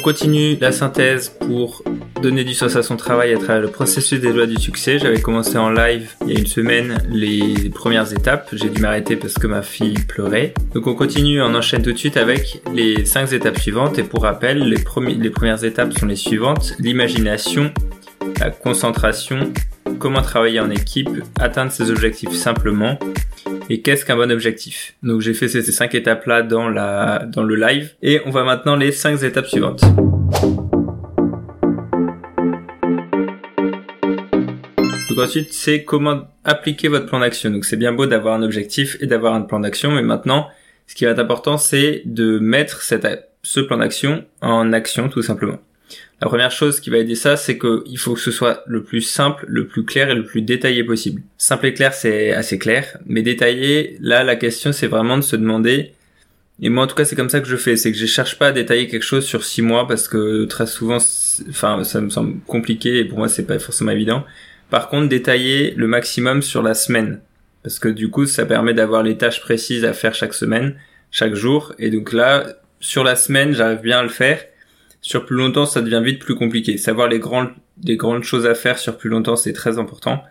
continue la synthèse pour donner du sens à son travail à travers le processus des lois du succès. J'avais commencé en live il y a une semaine les premières étapes. J'ai dû m'arrêter parce que ma fille pleurait. Donc on continue, on enchaîne tout de suite avec les cinq étapes suivantes. Et pour rappel, les premières étapes sont les suivantes. L'imagination, la concentration, comment travailler en équipe, atteindre ses objectifs simplement, et qu'est-ce qu'un bon objectif? Donc j'ai fait ces, cinq étapes là dans la dans le live et on va maintenant les cinq étapes suivantes. Donc ensuite, c'est comment appliquer votre plan d'action. Donc c'est bien beau d'avoir un objectif et d'avoir un plan d'action, mais maintenant, ce qui va être important, c'est de mettre cette, ce plan d'action en action tout simplement. La première chose qui va aider ça, c'est qu'il faut que ce soit le plus simple, le plus clair et le plus détaillé possible. Simple et clair, c'est assez clair, mais détaillé, là, la question, c'est vraiment de se demander, et moi, en tout cas, c'est comme ça que je fais, c'est que je cherche pas à détailler quelque chose sur six mois parce que très souvent, enfin, ça me semble compliqué et pour moi, c'est pas forcément évident. Par contre, détailler le maximum sur la semaine. Parce que du coup, ça permet d'avoir les tâches précises à faire chaque semaine, chaque jour. Et donc là, sur la semaine, j'arrive bien à le faire sur plus longtemps, ça devient vite plus compliqué. Savoir les grandes, les grandes choses à faire sur plus longtemps, c'est très important.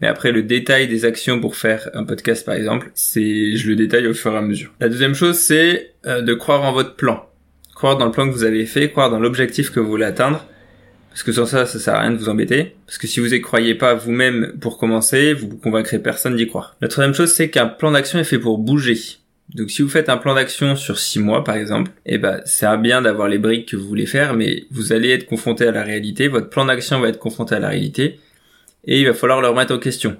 Mais après, le détail des actions pour faire un podcast, par exemple, c'est, je le détaille au fur et à mesure. La deuxième chose, c'est euh, de croire en votre plan. Croire dans le plan que vous avez fait, croire dans l'objectif que vous voulez atteindre. Parce que sans ça, ça sert à rien de vous embêter. Parce que si vous y croyez pas vous-même pour commencer, vous convaincrez personne d'y croire. La troisième chose, c'est qu'un plan d'action est fait pour bouger. Donc si vous faites un plan d'action sur six mois par exemple, eh ben c'est bien d'avoir les briques que vous voulez faire, mais vous allez être confronté à la réalité, votre plan d'action va être confronté à la réalité, et il va falloir le remettre en question.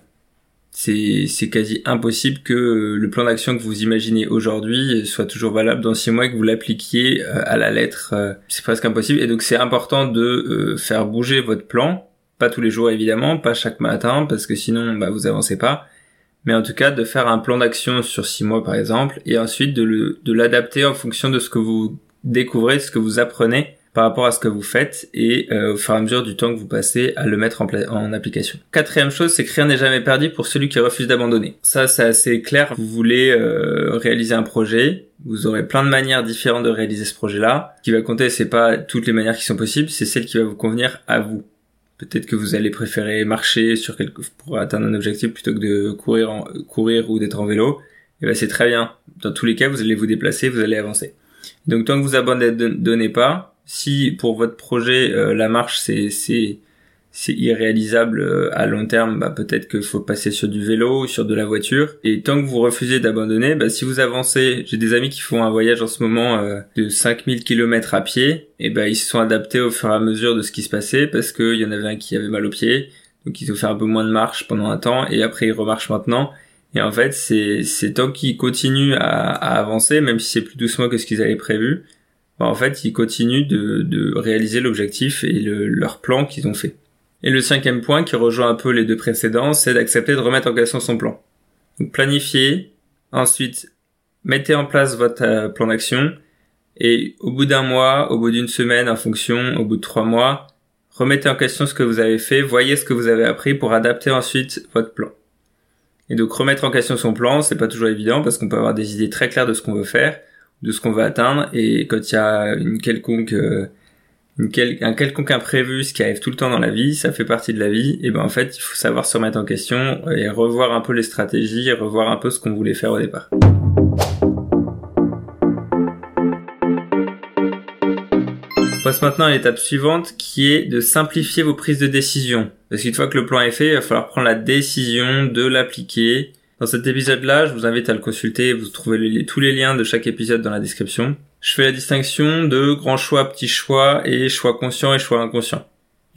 C'est, c'est quasi impossible que le plan d'action que vous imaginez aujourd'hui soit toujours valable dans six mois et que vous l'appliquiez euh, à la lettre. Euh, c'est presque impossible. Et donc c'est important de euh, faire bouger votre plan, pas tous les jours évidemment, pas chaque matin, parce que sinon bah, vous avancez pas mais en tout cas de faire un plan d'action sur six mois par exemple, et ensuite de, le, de l'adapter en fonction de ce que vous découvrez, de ce que vous apprenez par rapport à ce que vous faites et euh, au fur et à mesure du temps que vous passez à le mettre en, en application. Quatrième chose, c'est que rien n'est jamais perdu pour celui qui refuse d'abandonner. Ça, c'est assez clair. Vous voulez euh, réaliser un projet, vous aurez plein de manières différentes de réaliser ce projet-là. Ce qui va compter, c'est pas toutes les manières qui sont possibles, c'est celle qui va vous convenir à vous. Peut-être que vous allez préférer marcher sur quelque pour atteindre un objectif plutôt que de courir ou d'être en vélo. Et ben c'est très bien. Dans tous les cas, vous allez vous déplacer, vous allez avancer. Donc tant que vous abandonnez pas, si pour votre projet euh, la marche c'est c'est irréalisable euh, à long terme, bah peut-être qu'il faut passer sur du vélo ou sur de la voiture. Et tant que vous refusez d'abandonner, bah si vous avancez, j'ai des amis qui font un voyage en ce moment euh, de 5000 km à pied, et bah ils se sont adaptés au fur et à mesure de ce qui se passait parce qu'il y en avait un qui avait mal au pied, donc ils ont fait un peu moins de marche pendant un temps et après ils remarchent maintenant. Et en fait, c'est c'est tant qu'ils continuent à, à avancer, même si c'est plus doucement que ce qu'ils avaient prévu, bah en fait ils continuent de, de réaliser l'objectif et le, leur plan qu'ils ont fait. Et le cinquième point, qui rejoint un peu les deux précédents, c'est d'accepter de remettre en question son plan. Donc planifiez, ensuite mettez en place votre euh, plan d'action, et au bout d'un mois, au bout d'une semaine, en fonction, au bout de trois mois, remettez en question ce que vous avez fait, voyez ce que vous avez appris pour adapter ensuite votre plan. Et donc remettre en question son plan, c'est pas toujours évident parce qu'on peut avoir des idées très claires de ce qu'on veut faire, de ce qu'on veut atteindre, et quand il y a une quelconque euh, un quelconque imprévu, ce qui arrive tout le temps dans la vie, ça fait partie de la vie, et ben en fait, il faut savoir se remettre en question et revoir un peu les stratégies, revoir un peu ce qu'on voulait faire au départ. On passe maintenant à l'étape suivante qui est de simplifier vos prises de décision. Parce qu'une fois que le plan est fait, il va falloir prendre la décision de l'appliquer. Dans cet épisode-là, je vous invite à le consulter, vous trouvez tous les liens de chaque épisode dans la description je fais la distinction de grand choix, petit choix et choix conscient et choix inconscient.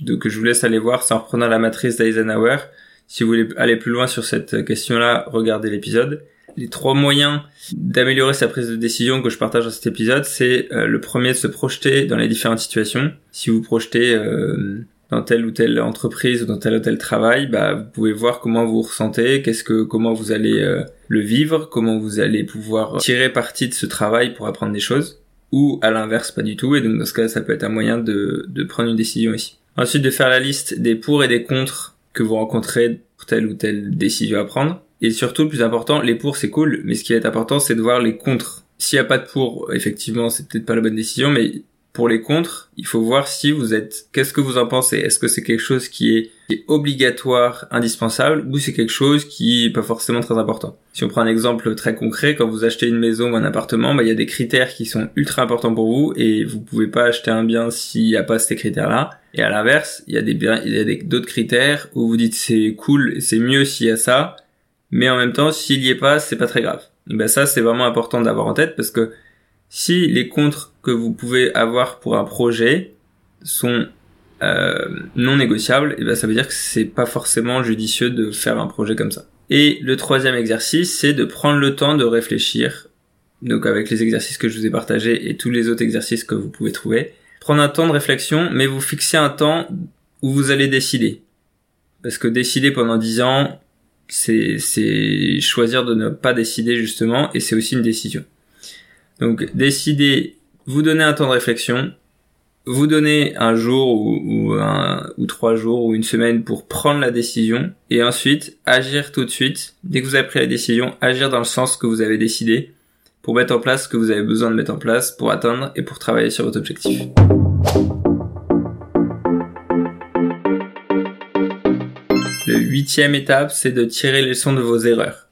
Donc je vous laisse aller voir, c'est en reprenant la matrice d'Eisenhower. Si vous voulez aller plus loin sur cette question-là, regardez l'épisode. Les trois moyens d'améliorer sa prise de décision que je partage dans cet épisode, c'est euh, le premier de se projeter dans les différentes situations. Si vous projetez euh, dans telle ou telle entreprise ou dans tel ou tel travail, bah, vous pouvez voir comment vous, ressentez, qu'est-ce que, comment vous allez euh, le vivre, comment vous allez pouvoir tirer parti de ce travail pour apprendre des choses, ou à l'inverse pas du tout. Et donc dans ce cas, ça peut être un moyen de, de prendre une décision ici. Ensuite, de faire la liste des pour et des contre que vous rencontrez pour telle ou telle décision à prendre. Et surtout, le plus important, les pour c'est cool, mais ce qui est important, c'est de voir les contre. S'il n'y a pas de pour, effectivement, c'est peut-être pas la bonne décision, mais pour les contres, il faut voir si vous êtes, qu'est-ce que vous en pensez? Est-ce que c'est quelque chose qui est, obligatoire, indispensable, ou c'est quelque chose qui est pas forcément très important? Si on prend un exemple très concret, quand vous achetez une maison ou un appartement, bah, il y a des critères qui sont ultra importants pour vous et vous pouvez pas acheter un bien s'il n'y a pas ces critères-là. Et à l'inverse, il y a des biens, il y a d'autres critères où vous dites c'est cool, c'est mieux s'il y a ça, mais en même temps, s'il y est pas, c'est pas très grave. Et ben ça, c'est vraiment important d'avoir en tête parce que si les contres que vous pouvez avoir pour un projet sont euh, non négociables, et ben ça veut dire que c'est pas forcément judicieux de faire un projet comme ça. Et le troisième exercice, c'est de prendre le temps de réfléchir. Donc avec les exercices que je vous ai partagés et tous les autres exercices que vous pouvez trouver, prendre un temps de réflexion, mais vous fixez un temps où vous allez décider. Parce que décider pendant 10 ans, c'est choisir de ne pas décider justement, et c'est aussi une décision. Donc décidez, vous donnez un temps de réflexion, vous donnez un jour ou, un, ou trois jours ou une semaine pour prendre la décision et ensuite agir tout de suite. Dès que vous avez pris la décision, agir dans le sens que vous avez décidé pour mettre en place ce que vous avez besoin de mettre en place pour atteindre et pour travailler sur votre objectif. Le huitième étape, c'est de tirer les leçons de vos erreurs.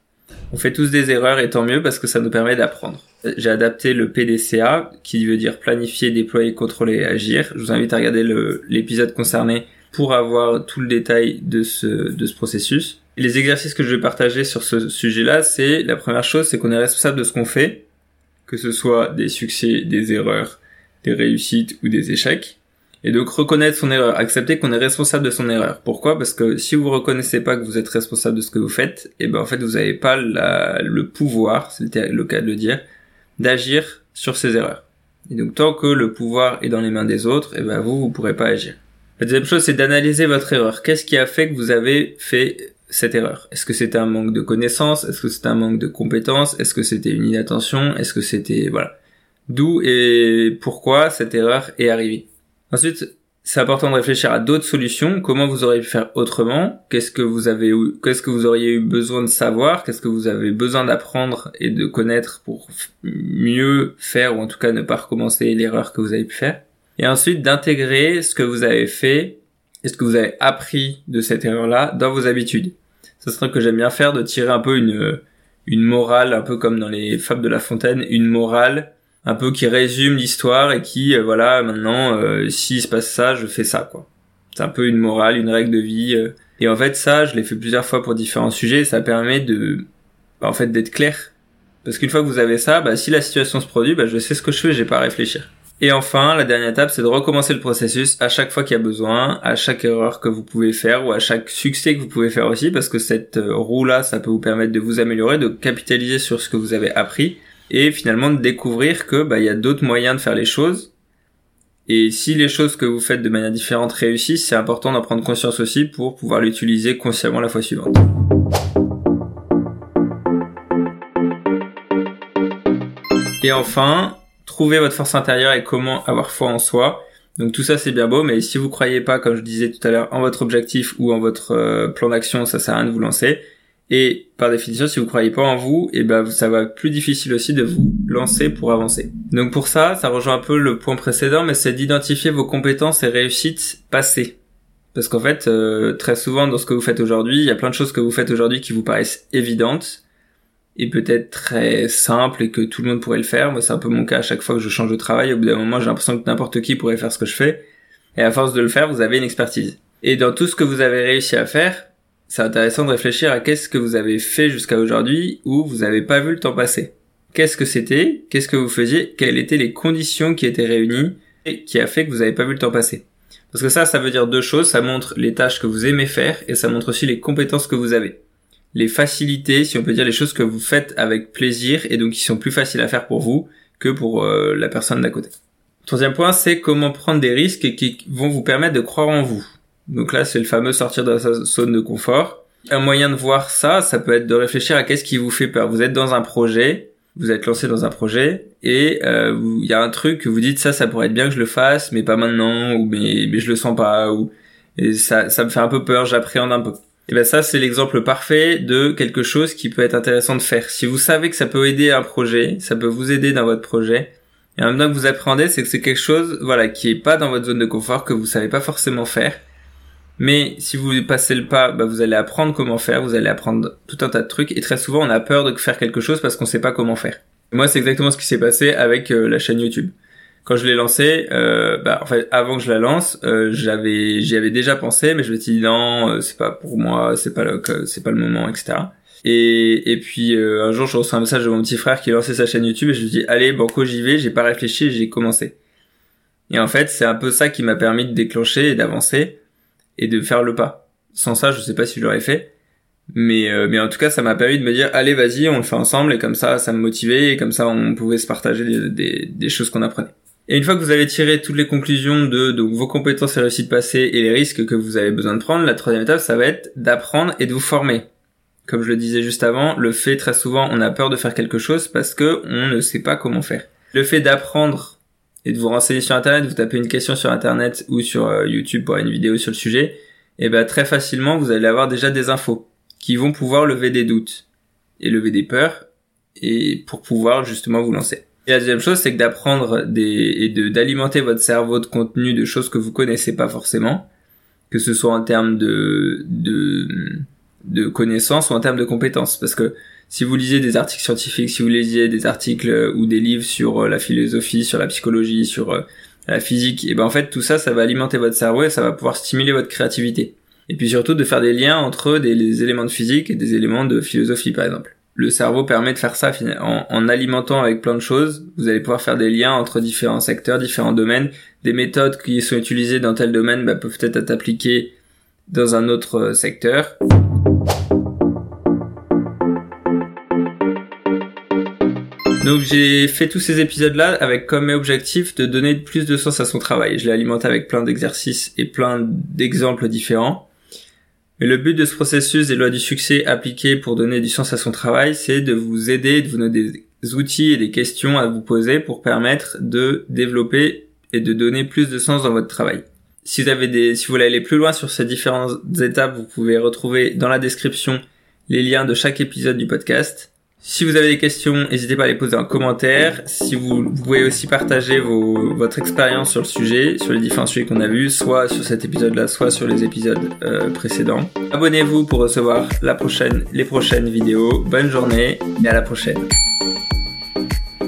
On fait tous des erreurs et tant mieux parce que ça nous permet d'apprendre. J'ai adapté le PDCA qui veut dire planifier, déployer, contrôler agir. Je vous invite à regarder l'épisode concerné pour avoir tout le détail de ce, de ce processus. les exercices que je vais partager sur ce sujet-là, c'est la première chose, c'est qu'on est responsable de ce qu'on fait, que ce soit des succès, des erreurs, des réussites ou des échecs. Et donc reconnaître son erreur, accepter qu'on est responsable de son erreur. Pourquoi? Parce que si vous reconnaissez pas que vous êtes responsable de ce que vous faites, et eh ben en fait vous n'avez pas le pouvoir, c'était le cas de le dire, d'agir sur ces erreurs. Et donc tant que le pouvoir est dans les mains des autres, et eh ben vous vous pourrez pas agir. La deuxième chose c'est d'analyser votre erreur. Qu'est-ce qui a fait que vous avez fait cette erreur? Est-ce que c'était un manque de connaissances? Est-ce que c'était un manque de compétences? Est-ce que c'était une inattention? Est-ce que c'était voilà D'où et pourquoi cette erreur est arrivée? Ensuite, c'est important de réfléchir à d'autres solutions. Comment vous auriez pu faire autrement? Qu'est-ce que vous avez qu'est-ce que vous auriez eu besoin de savoir? Qu'est-ce que vous avez besoin d'apprendre et de connaître pour mieux faire ou en tout cas ne pas recommencer l'erreur que vous avez pu faire? Et ensuite d'intégrer ce que vous avez fait et ce que vous avez appris de cette erreur-là dans vos habitudes. Un truc que j'aime bien faire de tirer un peu une une morale, un peu comme dans les fables de La Fontaine, une morale un peu qui résume l'histoire et qui euh, voilà maintenant euh, s'il se passe ça je fais ça quoi. C'est un peu une morale une règle de vie euh. et en fait ça je l'ai fait plusieurs fois pour différents sujets ça permet de bah, en fait d'être clair. Parce qu'une fois que vous avez ça bah si la situation se produit bah je sais ce que je fais j'ai pas à réfléchir. Et enfin, la dernière étape, c'est de recommencer le processus à chaque fois qu'il y a besoin, à chaque erreur que vous pouvez faire ou à chaque succès que vous pouvez faire aussi, parce que cette roue-là, ça peut vous permettre de vous améliorer, de capitaliser sur ce que vous avez appris et finalement de découvrir que bah il y a d'autres moyens de faire les choses. Et si les choses que vous faites de manière différente réussissent, c'est important d'en prendre conscience aussi pour pouvoir l'utiliser consciemment la fois suivante. Et enfin, trouver votre force intérieure et comment avoir foi en soi. Donc tout ça c'est bien beau, mais si vous croyez pas, comme je disais tout à l'heure, en votre objectif ou en votre euh, plan d'action, ça sert à rien de vous lancer. Et par définition, si vous croyez pas en vous, et eh ben ça va être plus difficile aussi de vous lancer pour avancer. Donc pour ça, ça rejoint un peu le point précédent, mais c'est d'identifier vos compétences et réussites passées. Parce qu'en fait, euh, très souvent dans ce que vous faites aujourd'hui, il y a plein de choses que vous faites aujourd'hui qui vous paraissent évidentes et peut-être très simples et que tout le monde pourrait le faire. Moi, c'est un peu mon cas à chaque fois que je change de travail. Au bout d'un moment, j'ai l'impression que n'importe qui pourrait faire ce que je fais. Et à force de le faire, vous avez une expertise. Et dans tout ce que vous avez réussi à faire, c'est intéressant de réfléchir à qu'est-ce que vous avez fait jusqu'à aujourd'hui où vous n'avez pas vu le temps passer. Qu'est-ce que c'était? Qu'est-ce que vous faisiez? Quelles étaient les conditions qui étaient réunies et qui a fait que vous n'avez pas vu le temps passer? Parce que ça, ça veut dire deux choses. Ça montre les tâches que vous aimez faire et ça montre aussi les compétences que vous avez. Les facilités, si on peut dire les choses que vous faites avec plaisir et donc qui sont plus faciles à faire pour vous que pour euh, la personne d'à côté. Troisième point, c'est comment prendre des risques qui vont vous permettre de croire en vous. Donc là, c'est le fameux sortir de sa zone de confort. Un moyen de voir ça, ça peut être de réfléchir à qu'est-ce qui vous fait peur. Vous êtes dans un projet, vous êtes lancé dans un projet et euh, il y a un truc que vous dites ça, ça pourrait être bien que je le fasse, mais pas maintenant ou mais, mais je le sens pas ou et ça, ça me fait un peu peur, j'appréhende un peu. Et ben ça c'est l'exemple parfait de quelque chose qui peut être intéressant de faire. Si vous savez que ça peut aider un projet, ça peut vous aider dans votre projet, Et en même temps que vous appréhendez, c'est que c'est quelque chose, voilà, qui est pas dans votre zone de confort, que vous savez pas forcément faire. Mais si vous passez le pas, bah, vous allez apprendre comment faire, vous allez apprendre tout un tas de trucs. Et très souvent, on a peur de faire quelque chose parce qu'on sait pas comment faire. moi, c'est exactement ce qui s'est passé avec euh, la chaîne YouTube. Quand je l'ai lancée, euh, bah, en fait, avant que je la lance, euh, j'avais, j'y avais déjà pensé, mais je me suis dit non, euh, c'est pas pour moi, c'est pas le, c'est pas le moment, etc. Et, et puis un jour, je reçois un message de mon petit frère qui lançait sa chaîne YouTube et je lui dis allez, banco, j'y vais. J'ai pas réfléchi, j'ai commencé. Et en fait, c'est un peu ça qui m'a permis de déclencher et d'avancer et de faire le pas. Sans ça, je sais pas si je l'aurais fait. Mais, euh, mais en tout cas, ça m'a permis de me dire, allez, vas-y, on le fait ensemble. Et comme ça, ça me motivait. Et comme ça, on pouvait se partager des, des, des choses qu'on apprenait. Et une fois que vous avez tiré toutes les conclusions de vos compétences et réussites passées et les risques que vous avez besoin de prendre, la troisième étape, ça va être d'apprendre et de vous former. Comme je le disais juste avant, le fait très souvent, on a peur de faire quelque chose parce que on ne sait pas comment faire. Le fait d'apprendre et de vous renseigner sur Internet, vous tapez une question sur Internet ou sur euh, YouTube pour une vidéo sur le sujet, et ben très facilement vous allez avoir déjà des infos qui vont pouvoir lever des doutes et lever des peurs et pour pouvoir justement vous lancer. Et la deuxième chose, c'est que d'apprendre des et de d'alimenter votre cerveau de contenu de choses que vous connaissez pas forcément, que ce soit en termes de de de connaissances ou en termes de compétences, parce que si vous lisez des articles scientifiques, si vous lisez des articles ou des livres sur euh, la philosophie, sur la psychologie, sur euh, la physique, et ben en fait tout ça, ça va alimenter votre cerveau et ça va pouvoir stimuler votre créativité. Et puis surtout de faire des liens entre des, éléments de physique et des éléments de philosophie par exemple. Le cerveau permet de faire ça en, en alimentant avec plein de choses. Vous allez pouvoir faire des liens entre différents secteurs, différents domaines. Des méthodes qui sont utilisées dans tel domaine bah, peuvent peut-être être appliquées dans un autre euh, secteur. Donc j'ai fait tous ces épisodes-là avec comme objectif de donner plus de sens à son travail. Je l'ai alimenté avec plein d'exercices et plein d'exemples différents. Mais le but de ce processus des lois du succès appliquées pour donner du sens à son travail, c'est de vous aider, de vous donner des outils et des questions à vous poser pour permettre de développer et de donner plus de sens dans votre travail. Si vous avez des, si vous voulez aller plus loin sur ces différentes étapes, vous pouvez retrouver dans la description les liens de chaque épisode du podcast. Si vous avez des questions, n'hésitez pas à les poser en commentaire. Si vous, pouvez aussi partager vos, votre expérience sur le sujet, sur les différents sujets qu'on a vus, soit sur cet épisode-là, soit sur les épisodes euh, précédents. Abonnez-vous pour recevoir la prochaine, les prochaines vidéos. Bonne journée et à la prochaine.